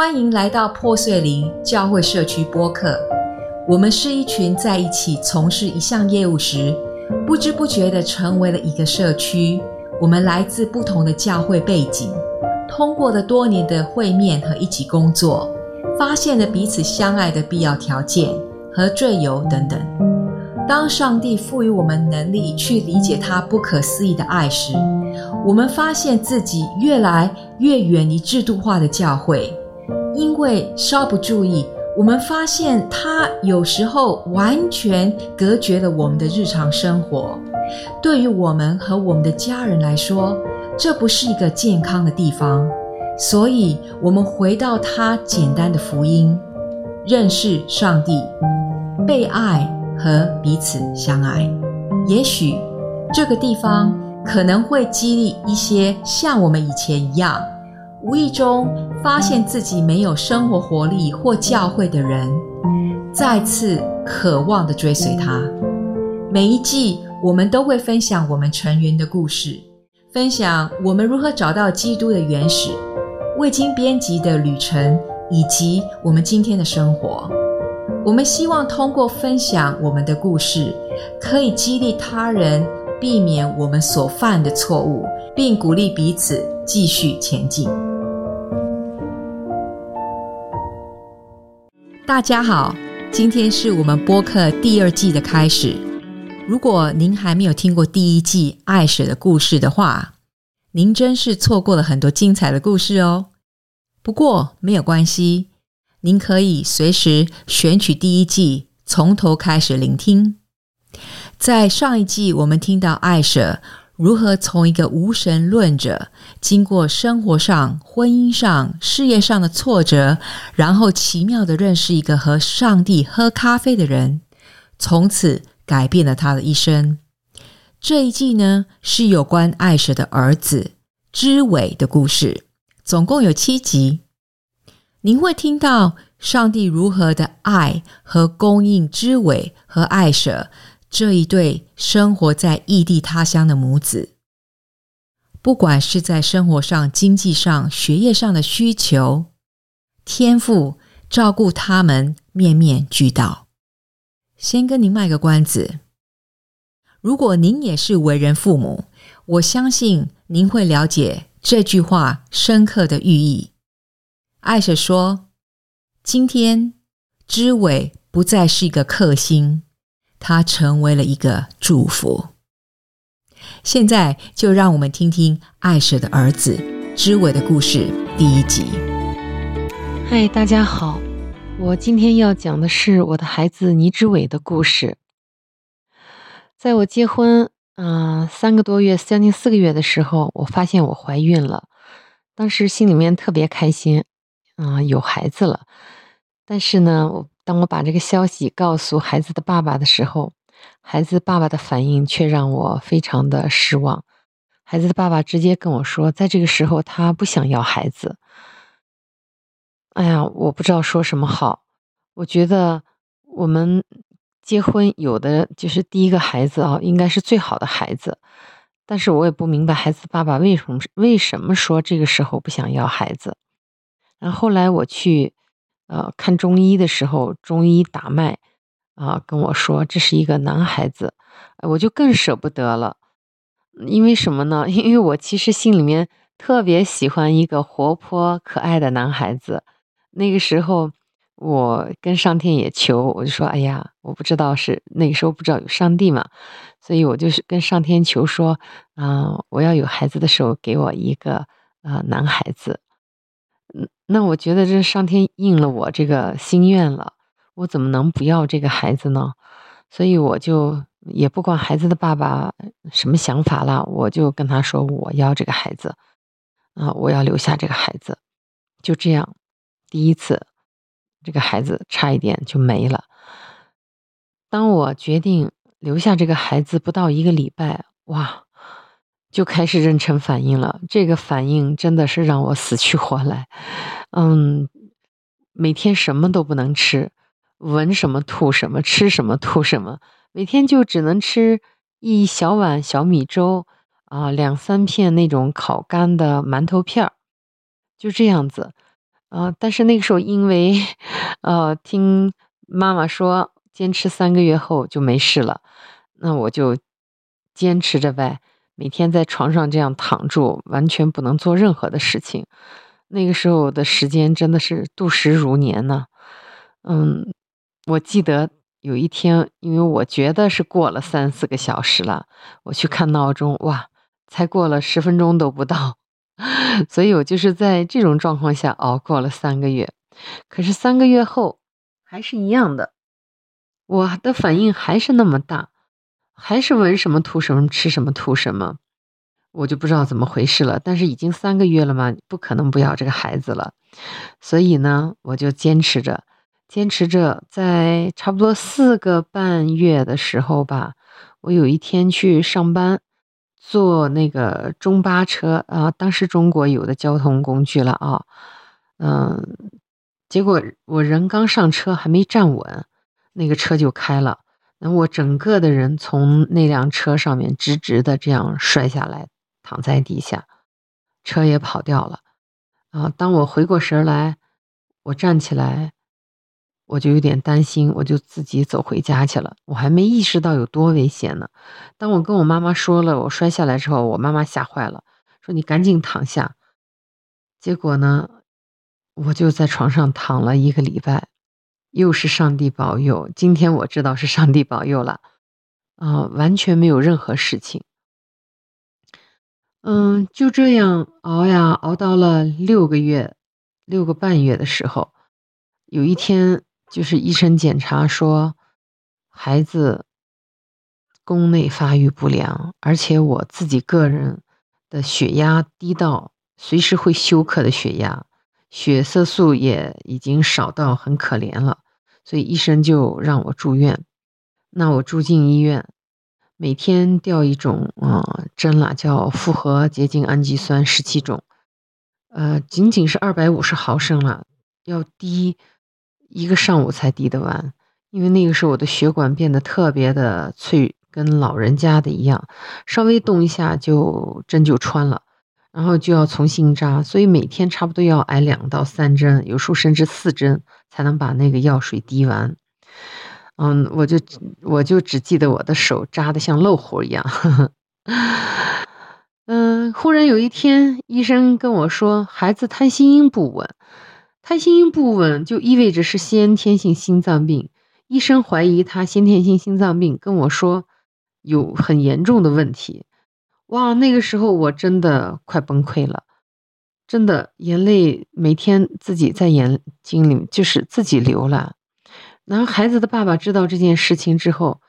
欢迎来到破碎林教会社区播客。我们是一群在一起从事一项业务时，不知不觉的成为了一个社区。我们来自不同的教会背景，通过了多年的会面和一起工作，发现了彼此相爱的必要条件和罪由等等。当上帝赋予我们能力去理解他不可思议的爱时，我们发现自己越来越远离制度化的教会。因为稍不注意，我们发现它有时候完全隔绝了我们的日常生活。对于我们和我们的家人来说，这不是一个健康的地方。所以，我们回到它简单的福音：认识上帝、被爱和彼此相爱。也许这个地方可能会激励一些像我们以前一样。无意中发现自己没有生活活力或教会的人，再次渴望的追随他。每一季我们都会分享我们成员的故事，分享我们如何找到基督的原始、未经编辑的旅程，以及我们今天的生活。我们希望通过分享我们的故事，可以激励他人避免我们所犯的错误，并鼓励彼此继续前进。大家好，今天是我们播客第二季的开始。如果您还没有听过第一季爱舍的故事的话，您真是错过了很多精彩的故事哦。不过没有关系，您可以随时选取第一季从头开始聆听。在上一季，我们听到爱舍。如何从一个无神论者，经过生活上、婚姻上、事业上的挫折，然后奇妙的认识一个和上帝喝咖啡的人，从此改变了他的一生。这一季呢，是有关爱舍的儿子知伟的故事，总共有七集。您会听到上帝如何的爱和供应知伟和爱舍。这一对生活在异地他乡的母子，不管是在生活上、经济上、学业上的需求，天赋照顾他们面面俱到。先跟您卖个关子，如果您也是为人父母，我相信您会了解这句话深刻的寓意。艾舍说：“今天知伟不再是一个克星。”他成为了一个祝福。现在就让我们听听爱舍的儿子知伟的故事第一集。嗨，大家好，我今天要讲的是我的孩子倪之伟的故事。在我结婚啊三个多月，将近四个月的时候，我发现我怀孕了，当时心里面特别开心，啊，有孩子了。但是呢，我。当我把这个消息告诉孩子的爸爸的时候，孩子爸爸的反应却让我非常的失望。孩子的爸爸直接跟我说，在这个时候他不想要孩子。哎呀，我不知道说什么好。我觉得我们结婚有的就是第一个孩子啊，应该是最好的孩子。但是我也不明白孩子爸爸为什么为什么说这个时候不想要孩子。然后后来我去。呃，看中医的时候，中医把脉，啊，跟我说这是一个男孩子，我就更舍不得了。因为什么呢？因为我其实心里面特别喜欢一个活泼可爱的男孩子。那个时候，我跟上天也求，我就说，哎呀，我不知道是那个时候不知道有上帝嘛，所以我就是跟上天求说，啊，我要有孩子的时候，给我一个呃男孩子。那我觉得这上天应了我这个心愿了，我怎么能不要这个孩子呢？所以我就也不管孩子的爸爸什么想法了，我就跟他说我要这个孩子，啊，我要留下这个孩子。就这样，第一次，这个孩子差一点就没了。当我决定留下这个孩子不到一个礼拜，哇！就开始妊娠反应了，这个反应真的是让我死去活来。嗯，每天什么都不能吃，闻什么吐什么，吃什么吐什么，每天就只能吃一小碗小米粥啊，两三片那种烤干的馒头片儿，就这样子。啊，但是那个时候因为，呃，听妈妈说坚持三个月后就没事了，那我就坚持着呗，每天在床上这样躺住，完全不能做任何的事情。那个时候的时间真的是度时如年呢。嗯，我记得有一天，因为我觉得是过了三四个小时了，我去看闹钟，哇，才过了十分钟都不到。所以我就是在这种状况下熬过了三个月，可是三个月后还是一样的，我的反应还是那么大，还是闻什么吐什么，吃什么吐什么，我就不知道怎么回事了。但是已经三个月了嘛，不可能不要这个孩子了，所以呢，我就坚持着，坚持着，在差不多四个半月的时候吧，我有一天去上班。坐那个中巴车啊，当时中国有的交通工具了啊，嗯，结果我人刚上车还没站稳，那个车就开了，那我整个的人从那辆车上面直直的这样摔下来，躺在地下，车也跑掉了啊。当我回过神来，我站起来。我就有点担心，我就自己走回家去了。我还没意识到有多危险呢。当我跟我妈妈说了我摔下来之后，我妈妈吓坏了，说：“你赶紧躺下。”结果呢，我就在床上躺了一个礼拜，又是上帝保佑。今天我知道是上帝保佑了，啊，完全没有任何事情。嗯，就这样熬呀，熬到了六个月、六个半月的时候，有一天。就是医生检查说，孩子宫内发育不良，而且我自己个人的血压低到随时会休克的血压，血色素也已经少到很可怜了，所以医生就让我住院。那我住进医院，每天吊一种啊针了，叫复合结晶氨基酸十七种，呃，仅仅是二百五十毫升了，要滴。一个上午才滴得完，因为那个时候我的血管变得特别的脆，跟老人家的一样，稍微动一下就针就穿了，然后就要重新扎，所以每天差不多要挨两到三针，有时候甚至四针才能把那个药水滴完。嗯，我就我就只记得我的手扎的像漏壶一样。嗯，忽然有一天，医生跟我说，孩子胎心音不稳。胎心音不稳就意味着是先天性心脏病，医生怀疑他先天性心脏病，跟我说有很严重的问题。哇，那个时候我真的快崩溃了，真的眼泪每天自己在眼睛里就是自己流了。然后孩子的爸爸知道这件事情之后，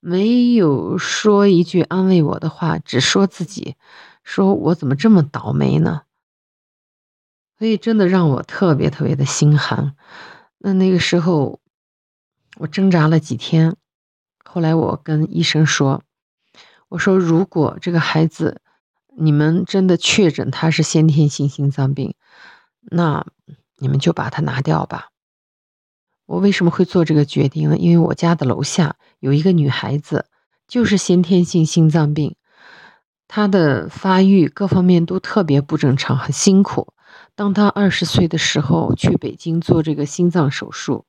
没有说一句安慰我的话，只说自己，说我怎么这么倒霉呢？所以真的让我特别特别的心寒。那那个时候，我挣扎了几天。后来我跟医生说：“我说如果这个孩子你们真的确诊他是先天性心脏病，那你们就把他拿掉吧。”我为什么会做这个决定呢？因为我家的楼下有一个女孩子，就是先天性心脏病，她的发育各方面都特别不正常，很辛苦。当她二十岁的时候去北京做这个心脏手术，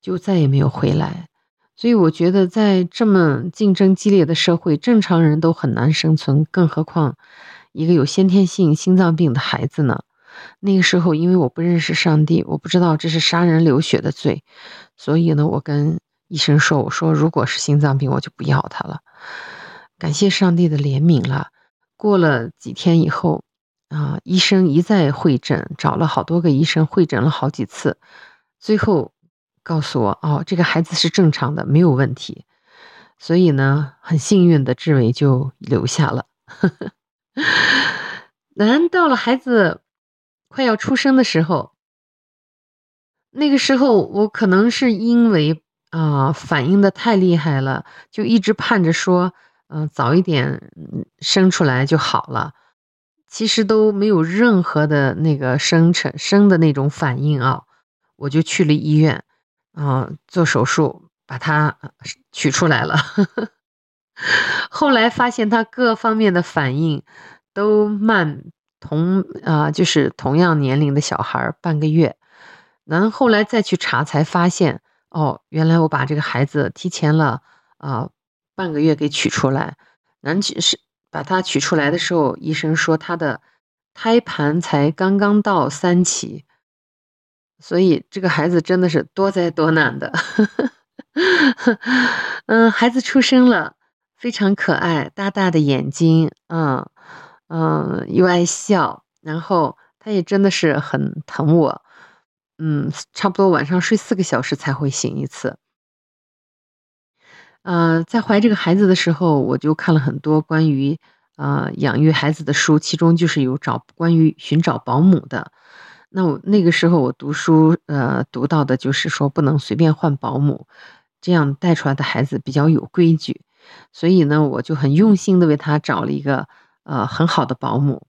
就再也没有回来。所以我觉得，在这么竞争激烈的社会，正常人都很难生存，更何况一个有先天性心脏病的孩子呢？那个时候，因为我不认识上帝，我不知道这是杀人流血的罪，所以呢，我跟医生说：“我说，如果是心脏病，我就不要他了。”感谢上帝的怜悯了。过了几天以后。啊！医生一再会诊，找了好多个医生会诊了好几次，最后告诉我：“哦，这个孩子是正常的，没有问题。”所以呢，很幸运的志伟就留下了。难到了孩子快要出生的时候，那个时候我可能是因为啊反应的太厉害了，就一直盼着说：“嗯，早一点生出来就好了。”其实都没有任何的那个生成生的那种反应啊，我就去了医院啊做手术把它取出来了。后来发现他各方面的反应都慢同啊，就是同样年龄的小孩半个月。然后后来再去查，才发现哦，原来我把这个孩子提前了啊半个月给取出来。然后是把他取出来的时候，医生说他的胎盘才刚刚到三期，所以这个孩子真的是多灾多难的。嗯，孩子出生了，非常可爱，大大的眼睛，嗯嗯，又爱笑，然后他也真的是很疼我。嗯，差不多晚上睡四个小时才会醒一次。呃，在怀这个孩子的时候，我就看了很多关于呃养育孩子的书，其中就是有找关于寻找保姆的。那我那个时候我读书，呃，读到的就是说不能随便换保姆，这样带出来的孩子比较有规矩。所以呢，我就很用心的为他找了一个呃很好的保姆。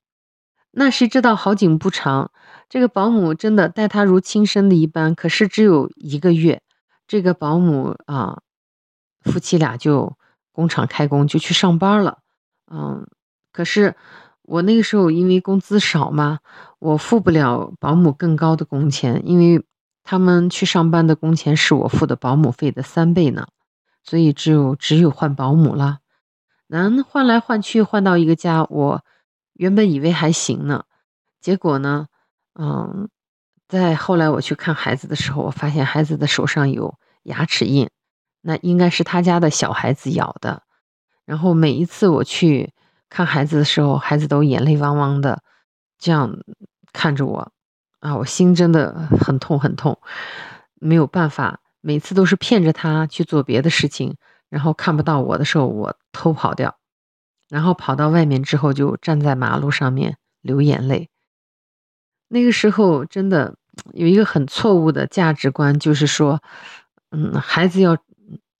那谁知道好景不长。这个保姆真的待他如亲生的一般，可是只有一个月，这个保姆啊，夫妻俩就工厂开工就去上班了，嗯，可是我那个时候因为工资少嘛，我付不了保姆更高的工钱，因为他们去上班的工钱是我付的保姆费的三倍呢，所以只有只有换保姆了，能换来换去换到一个家，我原本以为还行呢，结果呢。嗯，在后来我去看孩子的时候，我发现孩子的手上有牙齿印，那应该是他家的小孩子咬的。然后每一次我去看孩子的时候，孩子都眼泪汪汪的，这样看着我，啊，我心真的很痛很痛，没有办法，每次都是骗着他去做别的事情，然后看不到我的时候，我偷跑掉，然后跑到外面之后，就站在马路上面流眼泪。那个时候真的有一个很错误的价值观，就是说，嗯，孩子要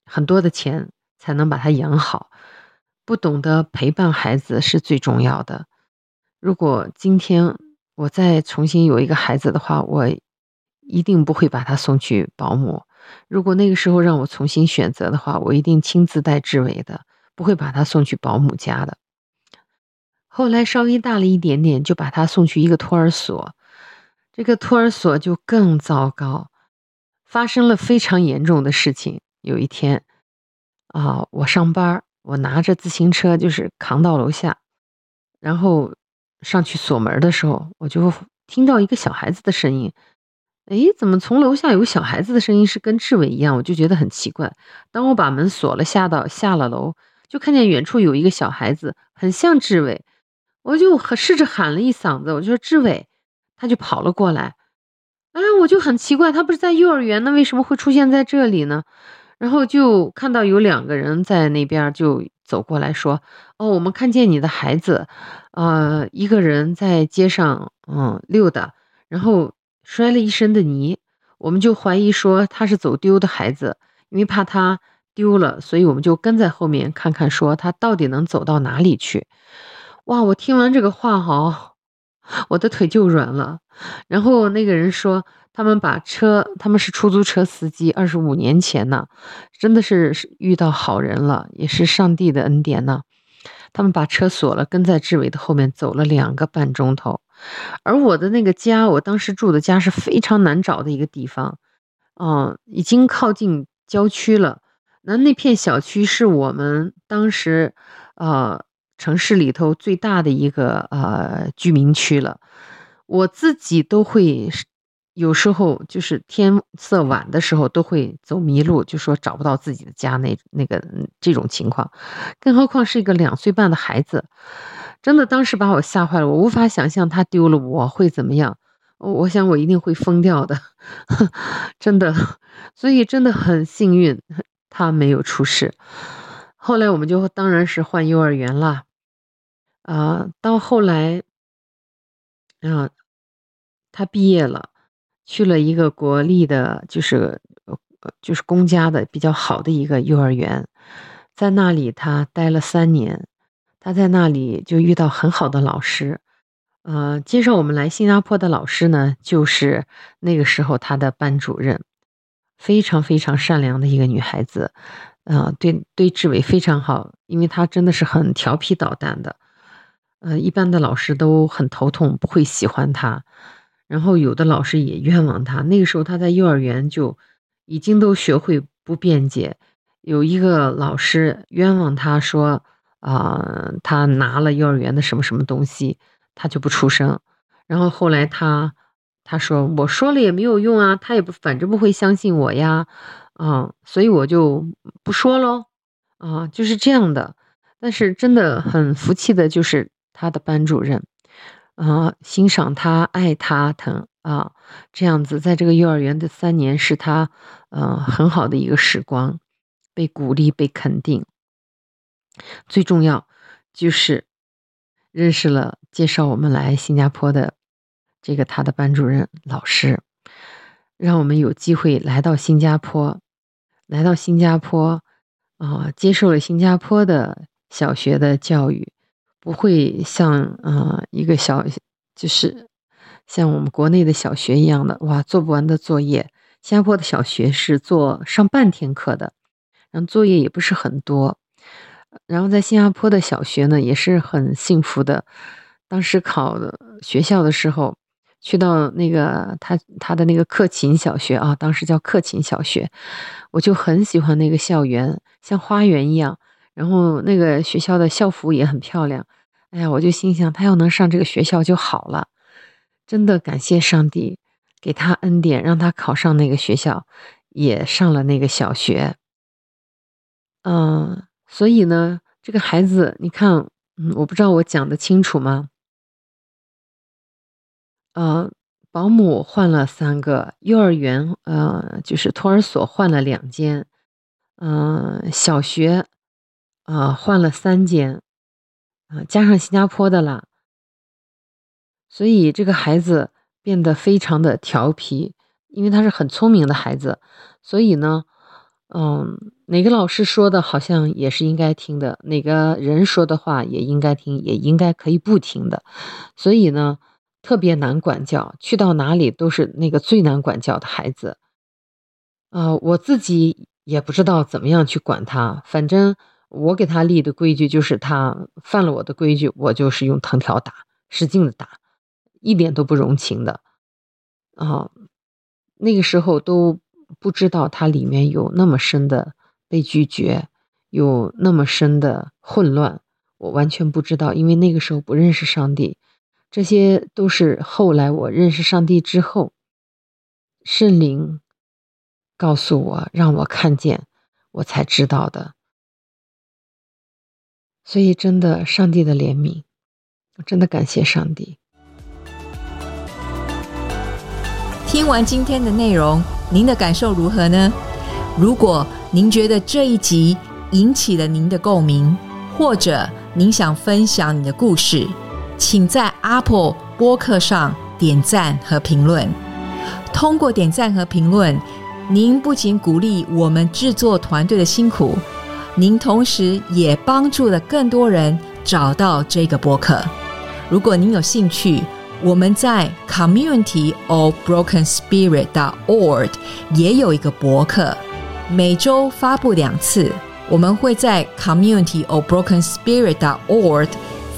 很多的钱才能把他养好，不懂得陪伴孩子是最重要的。如果今天我再重新有一个孩子的话，我一定不会把他送去保姆。如果那个时候让我重新选择的话，我一定亲自带志伟的，不会把他送去保姆家的。后来稍微大了一点点，就把他送去一个托儿所。这个托儿所就更糟糕，发生了非常严重的事情。有一天，啊，我上班，我拿着自行车就是扛到楼下，然后上去锁门的时候，我就听到一个小孩子的声音。哎，怎么从楼下有个小孩子的声音是跟志伟一样？我就觉得很奇怪。当我把门锁了，下到下了楼，就看见远处有一个小孩子，很像志伟，我就试着喊了一嗓子，我就说志伟。他就跑了过来，哎，我就很奇怪，他不是在幼儿园，那为什么会出现在这里呢？然后就看到有两个人在那边就走过来说：“哦，我们看见你的孩子，呃，一个人在街上嗯溜达，然后摔了一身的泥，我们就怀疑说他是走丢的孩子，因为怕他丢了，所以我们就跟在后面看看，说他到底能走到哪里去。”哇，我听完这个话哈。我的腿就软了，然后那个人说，他们把车，他们是出租车司机，二十五年前呢，真的是遇到好人了，也是上帝的恩典呢。他们把车锁了，跟在志伟的后面走了两个半钟头。而我的那个家，我当时住的家是非常难找的一个地方，嗯，已经靠近郊区了。那那片小区是我们当时，呃。城市里头最大的一个呃居民区了，我自己都会有时候就是天色晚的时候都会走迷路，就说找不到自己的家那那个这种情况，更何况是一个两岁半的孩子，真的当时把我吓坏了，我无法想象他丢了我会怎么样，我想我一定会疯掉的，真的，所以真的很幸运他没有出事，后来我们就当然是换幼儿园了。啊，到后来，啊，他毕业了，去了一个国立的，就是就是公家的比较好的一个幼儿园，在那里他待了三年，他在那里就遇到很好的老师，呃，介绍我们来新加坡的老师呢，就是那个时候他的班主任，非常非常善良的一个女孩子，呃，对对志伟非常好，因为他真的是很调皮捣蛋的。呃，一般的老师都很头痛，不会喜欢他。然后有的老师也冤枉他。那个时候他在幼儿园就已经都学会不辩解。有一个老师冤枉他说，啊，他拿了幼儿园的什么什么东西，他就不出声。然后后来他他说我说了也没有用啊，他也不反正不会相信我呀，啊，所以我就不说喽，啊，就是这样的。但是真的很服气的就是他的班主任。啊，欣赏他，爱他，疼啊，这样子，在这个幼儿园的三年，是他，呃，很好的一个时光，被鼓励，被肯定。最重要就是认识了介绍我们来新加坡的这个他的班主任老师，让我们有机会来到新加坡，来到新加坡，啊，接受了新加坡的小学的教育。不会像啊一个小，就是像我们国内的小学一样的哇，做不完的作业。新加坡的小学是做上半天课的，然后作业也不是很多。然后在新加坡的小学呢，也是很幸福的。当时考学校的时候，去到那个他他的那个克勤小学啊，当时叫克勤小学，我就很喜欢那个校园，像花园一样。然后那个学校的校服也很漂亮，哎呀，我就心想他要能上这个学校就好了，真的感谢上帝给他恩典，让他考上那个学校，也上了那个小学。嗯，所以呢，这个孩子，你看，嗯，我不知道我讲的清楚吗？呃，保姆换了三个，幼儿园，呃，就是托儿所换了两间，嗯，小学。啊，换了三间，啊，加上新加坡的啦，所以这个孩子变得非常的调皮，因为他是很聪明的孩子，所以呢，嗯，哪个老师说的好像也是应该听的，哪个人说的话也应该听，也应该可以不听的，所以呢，特别难管教，去到哪里都是那个最难管教的孩子，啊，我自己也不知道怎么样去管他，反正。我给他立的规矩就是，他犯了我的规矩，我就是用藤条打，使劲的打，一点都不容情的。啊，那个时候都不知道他里面有那么深的被拒绝，有那么深的混乱，我完全不知道，因为那个时候不认识上帝。这些都是后来我认识上帝之后，圣灵告诉我，让我看见，我才知道的。所以，真的，上帝的怜悯，我真的感谢上帝。听完今天的内容，您的感受如何呢？如果您觉得这一集引起了您的共鸣，或者您想分享你的故事，请在 Apple 播客上点赞和评论。通过点赞和评论，您不仅鼓励我们制作团队的辛苦。您同时也帮助了更多人找到这个博客。如果您有兴趣，我们在 Community of Broken Spirit dot org 也有一个博客，每周发布两次。我们会在 Community of Broken Spirit dot org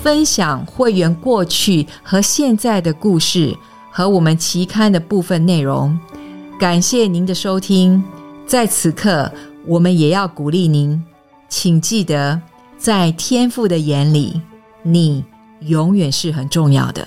分享会员过去和现在的故事和我们期刊的部分内容。感谢您的收听，在此刻，我们也要鼓励您。请记得，在天父的眼里，你永远是很重要的。